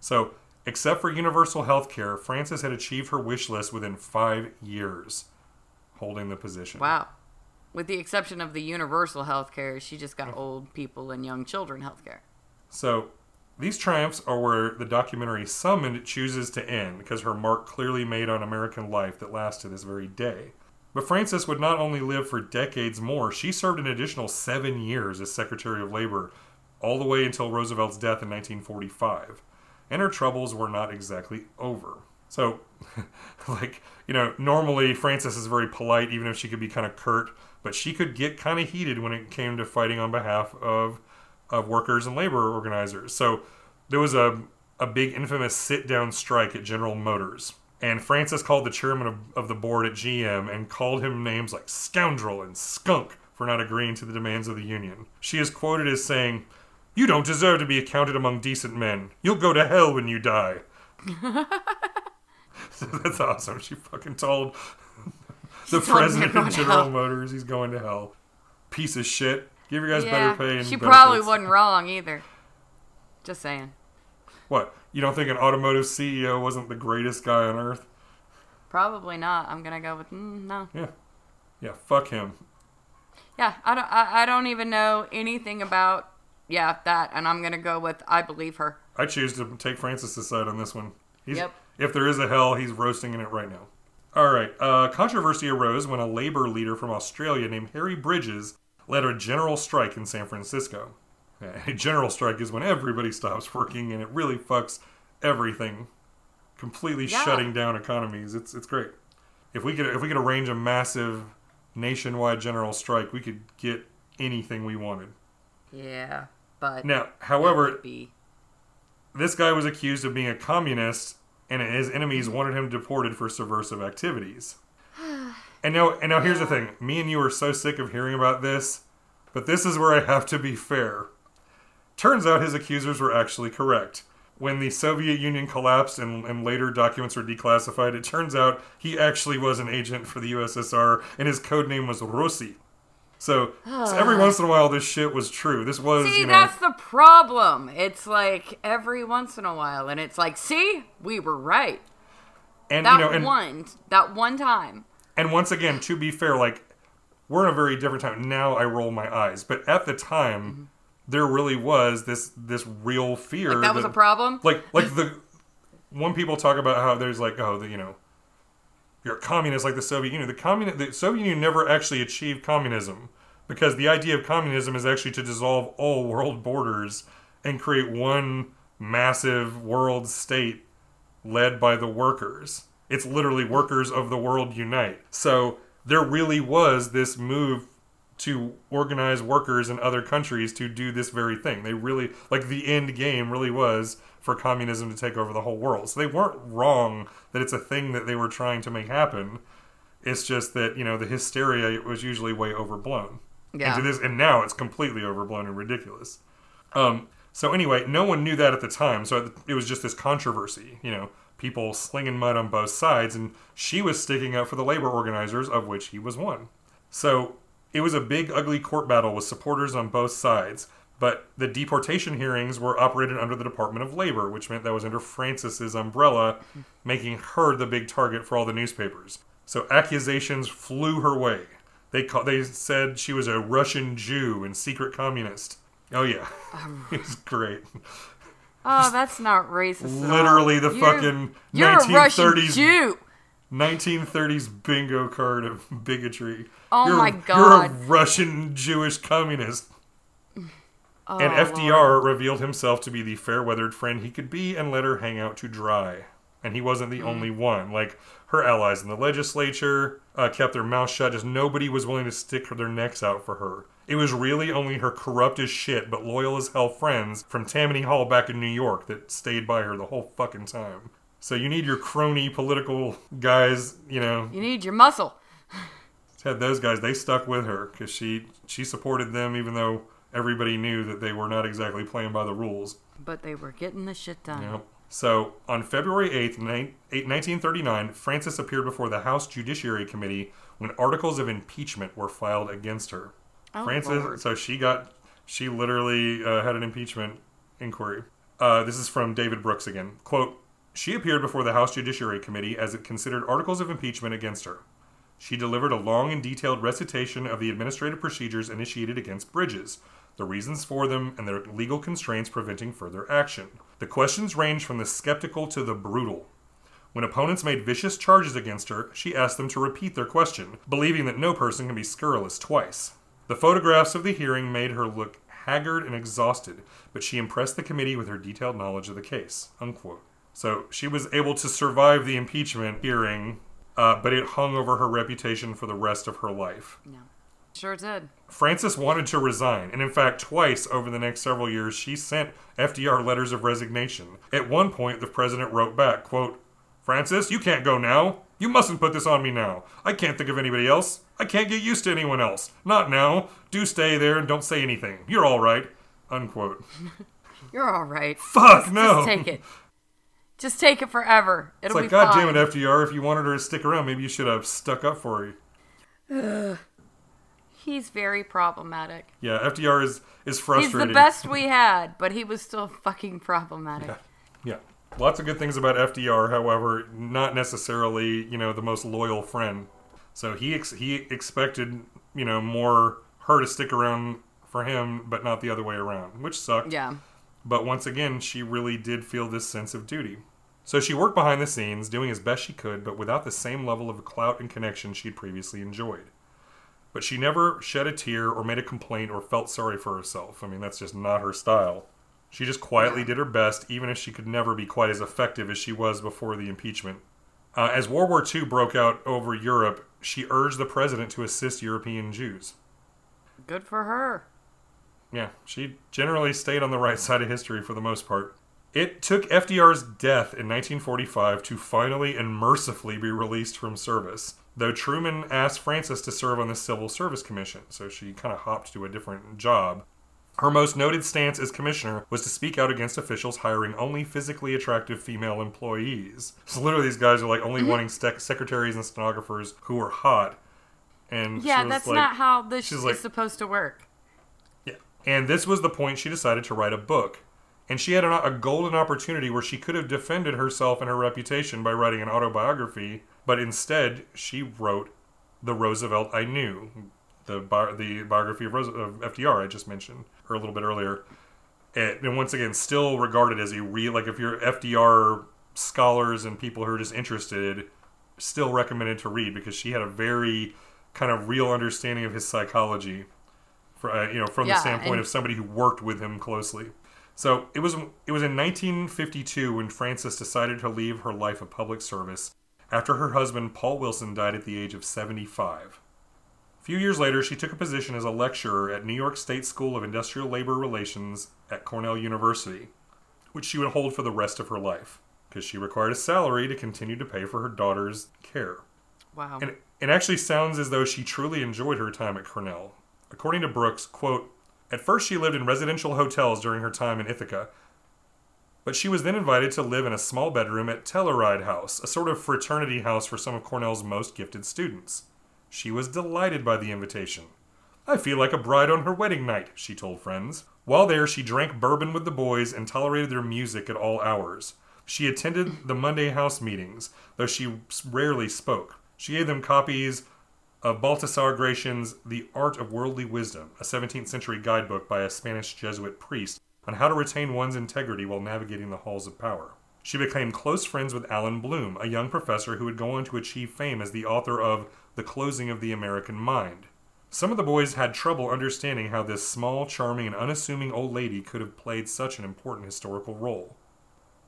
S2: So, except for universal health care, Frances had achieved her wish list within five years, holding the position.
S3: Wow. With the exception of the universal health care, she just got mm. old people and young children health care.
S2: So, these triumphs are where the documentary Summoned chooses to end because her mark clearly made on American life that lasts to this very day. But Frances would not only live for decades more, she served an additional seven years as Secretary of Labor, all the way until Roosevelt's death in 1945. And her troubles were not exactly over. So, like, you know, normally Frances is very polite, even if she could be kind of curt, but she could get kind of heated when it came to fighting on behalf of of workers and labor organizers. So there was a, a big infamous sit down strike at General Motors. And Frances called the chairman of, of the board at GM and called him names like scoundrel and skunk for not agreeing to the demands of the union. She is quoted as saying, You don't deserve to be accounted among decent men. You'll go to hell when you die. That's awesome. She fucking told the president of General
S3: hell.
S2: Motors he's going to hell. Piece of shit. Give your guys
S3: yeah,
S2: better pay and
S3: she probably wasn't wrong either. Just saying.
S2: What? You don't think an automotive CEO wasn't the greatest guy on earth?
S3: Probably not. I'm gonna go with mm, no.
S2: Yeah. Yeah, fuck him.
S3: Yeah, I don't. I, I don't even know anything about yeah that, and I'm gonna go with I believe her.
S2: I choose to take Frances's side on this one. He's,
S3: Yep.
S2: If there is a hell, he's roasting in it right now. All right. Uh, controversy arose when a labor leader from Australia named Harry Bridges led a general strike in San Francisco. A general strike is when everybody stops working and it really fucks everything, completely
S3: Yeah.
S2: shutting down economies. It's it's great. If we could if we could arrange a massive nationwide general strike, we could get anything we wanted.
S3: Yeah, but
S2: Now, however, this guy was accused of being a communist, and his enemies wanted him deported for subversive activities. And now, and now here's the thing: me and you are so sick of hearing about this, but this is where I have to be fair. Turns out his accusers were actually correct. When the Soviet Union collapsed and, and later documents were declassified, it turns out he actually was an agent for the USSR, and his code name was Rossi. So, so ah. every once in a while, this shit was true. This was,
S3: See,
S2: you know,
S3: that's the problem. It's like every once in a while, and it's like, see, we were right.
S2: and
S3: That
S2: you know, and
S3: one, that one time.
S2: And once again, to be fair, like we're in a very different time now. I roll my eyes, but at the time, there really was this this real fear
S3: Mm-hmm. Like that was a problem.
S2: Like like the when people talk about how there's like oh the you know you're a communist like the Soviet Union. The communist the Soviet Union never actually achieved communism because the idea of communism is actually to dissolve all world borders and create one massive world state led by the workers. It's literally workers of the world unite. So there really was this move to organize workers in other countries to do this very thing. They really like the end game really was for communism to take over the whole world. So they weren't wrong that it's a thing that they were trying to make happen. It's just that, you know, the hysteria was usually way overblown.
S3: Yeah.
S2: And this and now it's completely overblown and ridiculous. Um, so anyway, no one knew that at the time, so it was just this controversy, you know, people slinging mud on both sides, and she was sticking up for the labor organizers, of which he was one. So it was a big, ugly court battle with supporters on both sides, but the deportation hearings were operated under the Department of Labor, which meant that was under Frances's umbrella, making her the big target for all the newspapers. So accusations flew her way. They call, they said she was a Russian Jew and secret communist. Oh yeah, um. it's great.
S3: Oh, that's not racist.
S2: Literally the
S3: You're-
S2: fucking
S3: You're a Russian
S2: 1930s
S3: Jew.
S2: 1930s bingo card of bigotry.
S3: Oh
S2: You're-
S3: my
S2: You're a Russian Jewish communist.
S3: Oh,
S2: and
S3: Lord.
S2: FDR revealed himself to be the fair weathered friend he could be and let her hang out to dry. And he wasn't the only one. Like, her allies in the legislature uh, kept their mouths shut, just nobody was willing to stick their necks out for her. It was really only her corrupt as shit but loyal as hell friends from Tammany Hall back in New York that stayed by her the whole fucking time. So you need your crony political guys, you know,
S3: You need your muscle.
S2: had those guys they stuck with her because she she supported them even though everybody knew that they were not exactly playing by the rules
S3: But they were getting the shit done.
S2: Yep. so on february 8th ni- 8 1939 frances appeared before the house judiciary committee when articles of impeachment were filed against her
S3: Oh,
S2: frances
S3: Lord.
S2: so she got she literally uh, had an impeachment inquiry uh, this is from david brooks again quote she appeared before the house judiciary committee as it considered articles of impeachment against her she delivered a long and detailed recitation of the administrative procedures initiated against Bridges, the reasons for them, and their legal constraints preventing further action. The questions ranged from the skeptical to the brutal. When opponents made vicious charges against her, she asked them to repeat their question, believing that no person can be scurrilous twice. The photographs of the hearing made her look haggard and exhausted, but she impressed the committee with her detailed knowledge of the case. Unquote. So she was able to survive the impeachment hearing, uh, but it hung over her reputation for the rest of her life.
S3: No. Sure did.
S2: Frances wanted to resign, and in fact, twice over the next several years, she sent FDR letters of resignation. At one point, the president wrote back, quote, Frances, you can't go now. You mustn't put this on me now. I can't think of anybody else. I can't get used to anyone else. Not now. Do stay there and don't say anything. You're all right. Unquote.
S3: You're all right.
S2: Fuck no.
S3: Just take it. Just take it forever. It'll it's
S2: like,
S3: be
S2: God
S3: fine.
S2: damn it, FDR. If you wanted her to stick around, maybe you should have stuck up for her.
S3: He's very problematic.
S2: Yeah, FDR is is frustrated.
S3: He's the best we had, but he was still fucking problematic.
S2: Yeah. Lots of good things about FDR, however, not necessarily, you know, the most loyal friend. So he ex- he expected, you know, more her to stick around for him, but not the other way around, which sucked.
S3: Yeah.
S2: But once again, she really did feel this sense of duty. So she worked behind the scenes, doing as best she could, but without the same level of clout and connection she'd previously enjoyed. But she never shed a tear or made a complaint or felt sorry for herself. I mean, that's just not her style. She just quietly did her best, even if she could never be quite as effective as she was before the impeachment. Uh, as World War II broke out over Europe, she urged the president to assist European Jews.
S3: Good for her.
S2: Yeah, she generally stayed on the right side of history for the most part. It took FDR's death in 1945 to finally and mercifully be released from service, though Truman asked Frances to serve on the Civil Service Commission, so she kind of hopped to a different job. Her most noted stance as commissioner was to speak out against officials hiring only physically attractive female employees. So literally, these guys are like only mm-hmm. wanting sec- secretaries and stenographers who are hot. And
S3: Yeah, that's
S2: like-
S3: not how this is
S2: like-
S3: supposed to work.
S2: yeah. And this was the point she decided to write a book. And she had a, a golden opportunity where she could have defended herself and her reputation by writing an autobiography, but instead she wrote The Roosevelt I Knew, the bi- the biography of, Rose- of FDR I just mentioned or a little bit earlier. And, and once again, still regarded as a real like if you're FDR scholars and people who are just interested, still recommended to read because she had a very kind of real understanding of his psychology for, uh, you know, from the standpoint
S3: and-
S2: of somebody who worked with him closely. So it was it was in 1952 when Frances decided to leave her life of public service after her husband Paul Wilson died at the age of 75. A few years later, she took a position as a lecturer at New York State School of Industrial Labor Relations at Cornell University, which she would hold for the rest of her life because she required a salary to continue to pay for her daughter's care.
S3: Wow.
S2: And it actually sounds as though she truly enjoyed her time at Cornell. According to Brooks, quote, at first she lived in residential hotels during her time in Ithaca, but she was then invited to live in a small bedroom at Telluride House, a sort of fraternity house for some of Cornell's most gifted students. She was delighted by the invitation. I feel like a bride on her wedding night, she told friends. While there, she drank bourbon with the boys and tolerated their music at all hours. She attended the Monday house meetings, though she rarely spoke. She gave them copies of Baltasar Gracian's The Art of Worldly Wisdom, a 17th century guidebook by a Spanish Jesuit priest on how to retain one's integrity while navigating the halls of power. She became close friends with Allan Bloom, a young professor who would go on to achieve fame as the author of The Closing of the American Mind. Some of the boys had trouble understanding how this small, charming, and unassuming old lady could have played such an important historical role.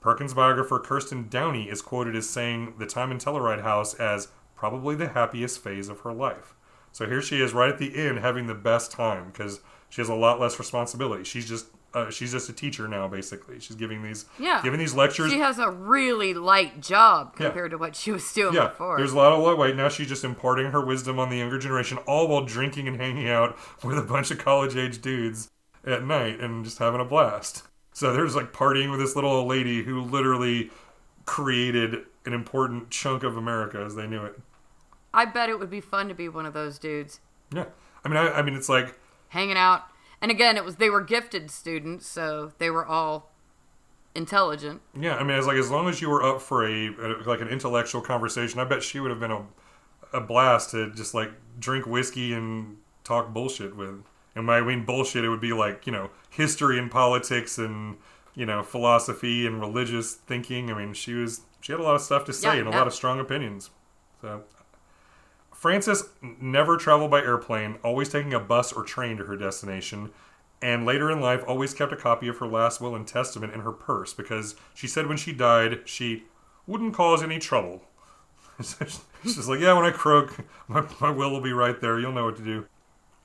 S2: Perkins biographer Kirstin Downey is quoted as saying the time in Telluride House as probably the happiest phase of her life. So here she is right at the end having the best time because she has a lot less responsibility. She's just uh, she's just a teacher now basically. She's giving these
S3: Yeah.
S2: giving these lectures.
S3: She has a really light job
S2: Yeah.
S3: compared to what she was doing
S2: yeah,
S3: before.
S2: there's a lot of lightweight. Now she's just imparting her wisdom on the younger generation, all while drinking and hanging out with a bunch of college age dudes at night and just having a blast. So there's like partying with this little old lady who literally created an important chunk of America as they knew it.
S3: I bet it would be fun to be one of those dudes
S2: Yeah, I mean, I, I mean, it's like
S3: hanging out. And again, it was they were gifted students, so they were all intelligent.
S2: Yeah, I mean, it's like as long as you were up for a, a like an intellectual conversation, I bet she would have been a a blast to just like drink whiskey and talk bullshit with. And by I mean bullshit, it would be like you know history and politics and you know philosophy and religious thinking. I mean, she was she had a lot of stuff to say
S3: Yeah,
S2: and a
S3: yeah.
S2: lot of strong opinions. So. Frances never traveled by airplane, always taking a bus or train to her destination, and later in life always kept a copy of her last will and testament in her purse because she said when she died she wouldn't cause any trouble. She's like, yeah, when I croak, my, my will will be right there. You'll know what to do.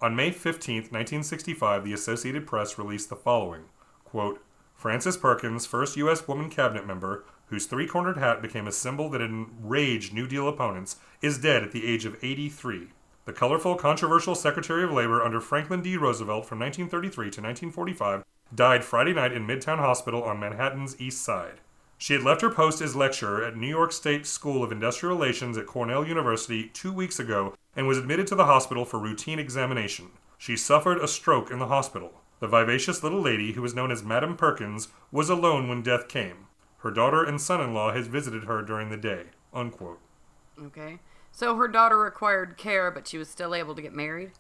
S2: On May 15th, 1965, the Associated Press released the following quote, Frances Perkins, first U.S. woman cabinet member, whose three cornered hat became a symbol that enraged New Deal opponents, is dead at the age of 83. The colorful, controversial Secretary of Labor under Franklin D. Roosevelt from 1933 to 1945 died Friday night in Midtown Hospital on Manhattan's East Side. She had left her post as lecturer at New York State School of Industrial Relations at Cornell University two weeks ago and was admitted to the hospital for routine examination. She suffered a stroke in the hospital. The vivacious little lady, who was known as Madame Perkins, was alone when death came. Her daughter and son in law has visited her during the day. Unquote.
S3: Okay. So her daughter required care, but she was still able to get married.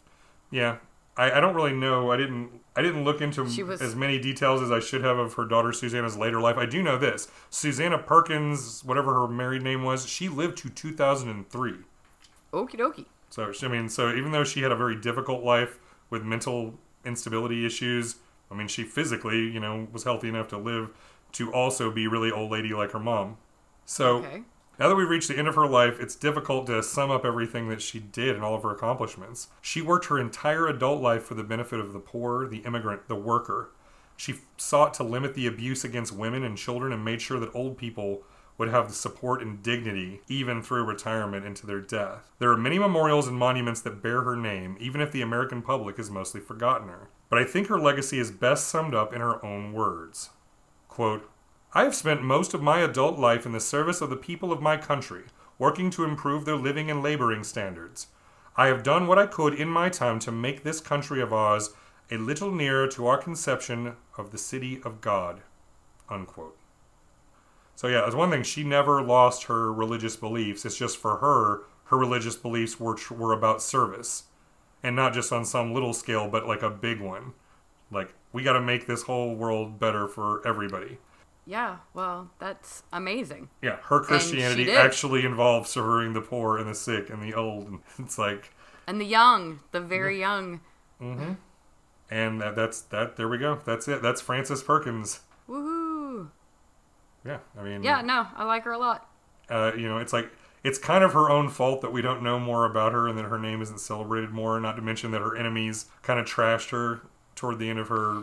S2: Yeah. I, I don't really know. I didn't I didn't look into
S3: was-
S2: as many details as I should have of her daughter Susanna's later life. I do know this. Susanna Perkins, whatever her married name was, she lived to 2003.
S3: Okie dokie.
S2: So I mean, so even though she had a very difficult life with mental instability issues, I mean, she physically, you know, was healthy enough to live to also be really old lady like her mom. So
S3: Okay.
S2: now that we've reached the end of her life, it's difficult to sum up everything that she did and all of her accomplishments. She worked her entire adult life for the benefit of the poor, the immigrant, the worker. She sought to limit the abuse against women and children and made sure that old people would have the support and dignity even through retirement into their death. There are many memorials and monuments that bear her name, even if the American public has mostly forgotten her. But I think her legacy is best summed up in her own words. Quote, I have spent most of my adult life in the service of the people of my country, working to improve their living and laboring standards. I have done what I could in my time to make this country of ours a little nearer to our conception of the city of God. Unquote. So yeah, as one thing, she never lost her religious beliefs. It's just for her, her religious beliefs were were about service, and not just on some little scale, but like a big one. Like we got to make this whole world better for everybody.
S3: Yeah. Well, that's amazing.
S2: Yeah, her Christianity actually involves serving the poor and the sick and the old. And it's like,
S3: And the young, the very young. Mm-hmm.
S2: and that, that's that. There we go. That's it. That's Frances Perkins.
S3: Woohoo.
S2: Yeah, I mean,
S3: Yeah. No, I like her a lot.
S2: uh, you know, it's like it's kind of her own fault that we don't know more about her and that her name isn't celebrated more. Not to mention that her enemies kind of trashed her toward the end of her,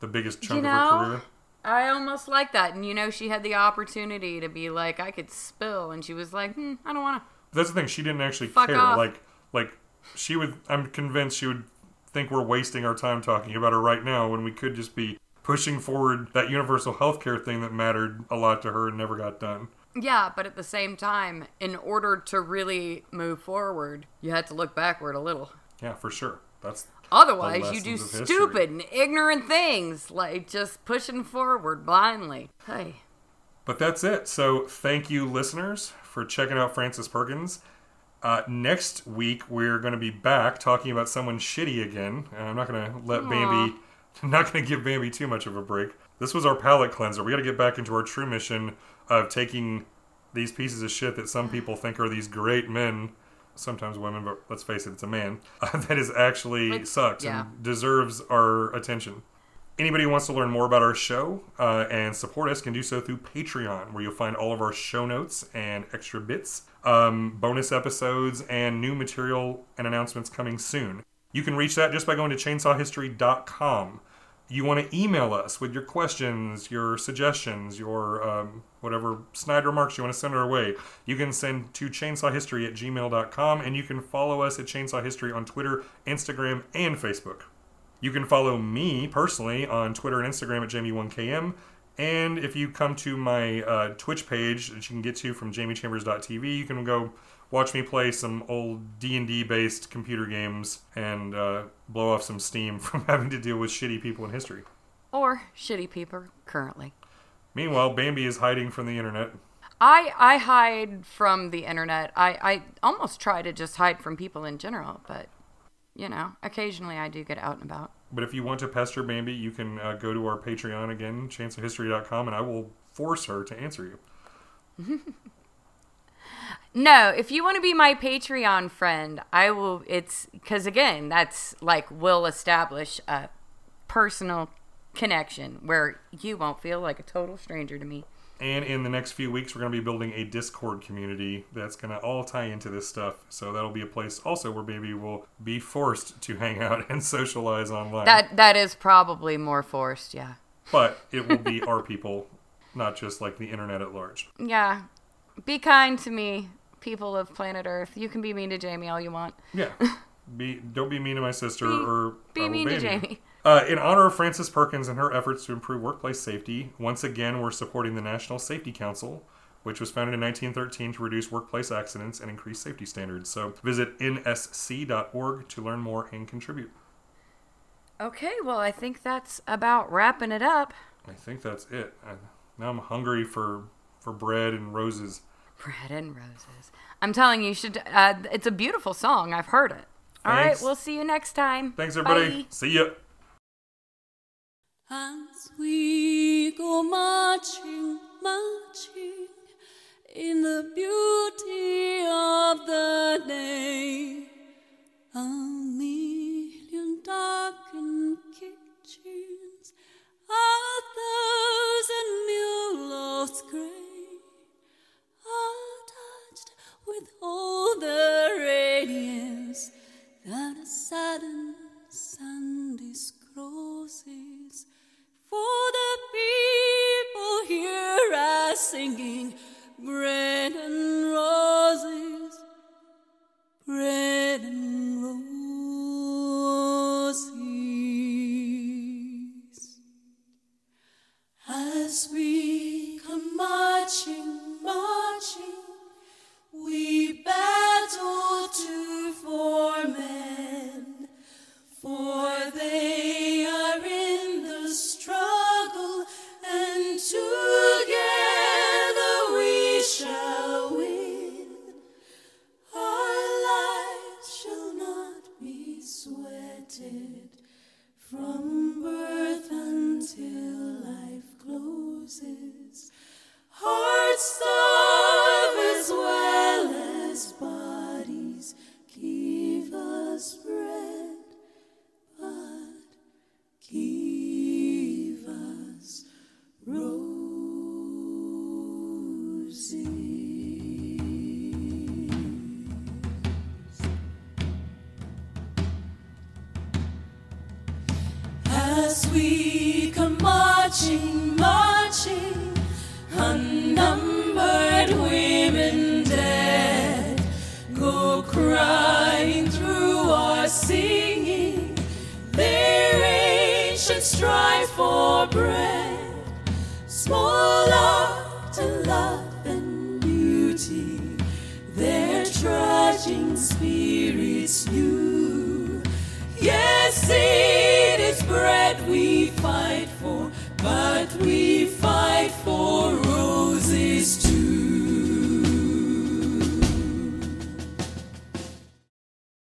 S2: the biggest chunk
S3: You
S2: of her career.
S3: I almost like that. And you know, she had the opportunity to be like, I could spill, and she was like, hmm, I don't want to.
S2: That's the thing. She didn't actually
S3: Fuck
S2: care.
S3: off.
S2: Like, like she would. I'm convinced she would think we're wasting our time talking about her right now when we could just be pushing forward that universal health care thing that mattered a lot to her and never got done.
S3: Yeah, but at the same time, in order to really move forward, you had to look backward a little.
S2: Yeah, for sure. That's
S3: Otherwise, you do stupid and ignorant things like just pushing forward blindly. Hey.
S2: But that's it. So thank you, listeners, for checking out Frances Perkins. Uh, next week we're going to be back talking about someone shitty again. And I'm not going to let
S3: Aw.
S2: Bambi I'm not going to give Bambi too much of a break. This was our palate cleanser. We got to get back into our true mission of taking these pieces of shit that some people think are these great men, sometimes women, but let's face it, it's a man, that is actually
S3: Like,
S2: sucks
S3: yeah.
S2: and deserves our attention. Anybody who wants to learn more about our show uh, and support us can do so through Patreon, where you'll find all of our show notes and extra bits, um, bonus episodes, and new material and announcements coming soon. You can reach that just by going to chainsawhistory.com. You want to email us with your questions, your suggestions, your um, whatever snide remarks you want to send our way. You can send to chainsawhistory at gmail.com, and you can follow us at Chainsaw History on Twitter, Instagram, and Facebook. You can follow me personally on Twitter and Instagram at Jamie1KM. And if you come to my uh, Twitch page that you can get to from jamiechambers.tv, you can go watch me play some old D&D based computer games and uh, blow off some steam from having to deal with shitty people in history.
S3: Or shitty people currently.
S2: Meanwhile, Bambi is hiding from the internet.
S3: I I hide from the internet. I, I almost try to just hide from people in general, but you know, occasionally I do get out and about.
S2: But if you want to pester Bambi, you can uh, go to our Patreon again, chainsawhistory.com, and I will force her to answer you.
S3: No, if you want to be my Patreon friend, I will. It's because again, that's like will establish a personal connection where you won't feel like a total stranger to me.
S2: And in the next few weeks, we're going to be building a Discord community that's going to all tie into this stuff. So that'll be a place also where maybe we'll be forced to hang out and socialize online.
S3: That that is probably more forced. Yeah,
S2: but it will be our people, not just like the internet at large.
S3: yeah. Be kind to me, people of planet Earth. You can be mean to Jamie all you want.
S2: Yeah. Be don't be mean to my sister
S3: Be-
S2: or
S3: be mean to. Jamie.
S2: Uh, in honor of Frances Perkins and her efforts to improve workplace safety, once again we're supporting the National Safety Council, which was founded in 1913 to reduce workplace accidents and increase safety standards. So visit nsc.org to learn more and contribute.
S3: Okay, well, I think that's about wrapping it up.
S2: I think that's it. I, now I'm hungry for for bread and roses.
S3: Bread and roses. I'm telling you, you should. Uh, it's a beautiful song. I've heard it. All right, we'll see you next time.
S2: Thanks everybody.
S3: Bye.
S2: See ya.
S1: As we go marching, marching in the beauty of the day, a million darkened kitchens, a thousand mules gray, are touched with all the radiance that a sudden sun discloses. For the people hear us singing bread and roses, bread and roses.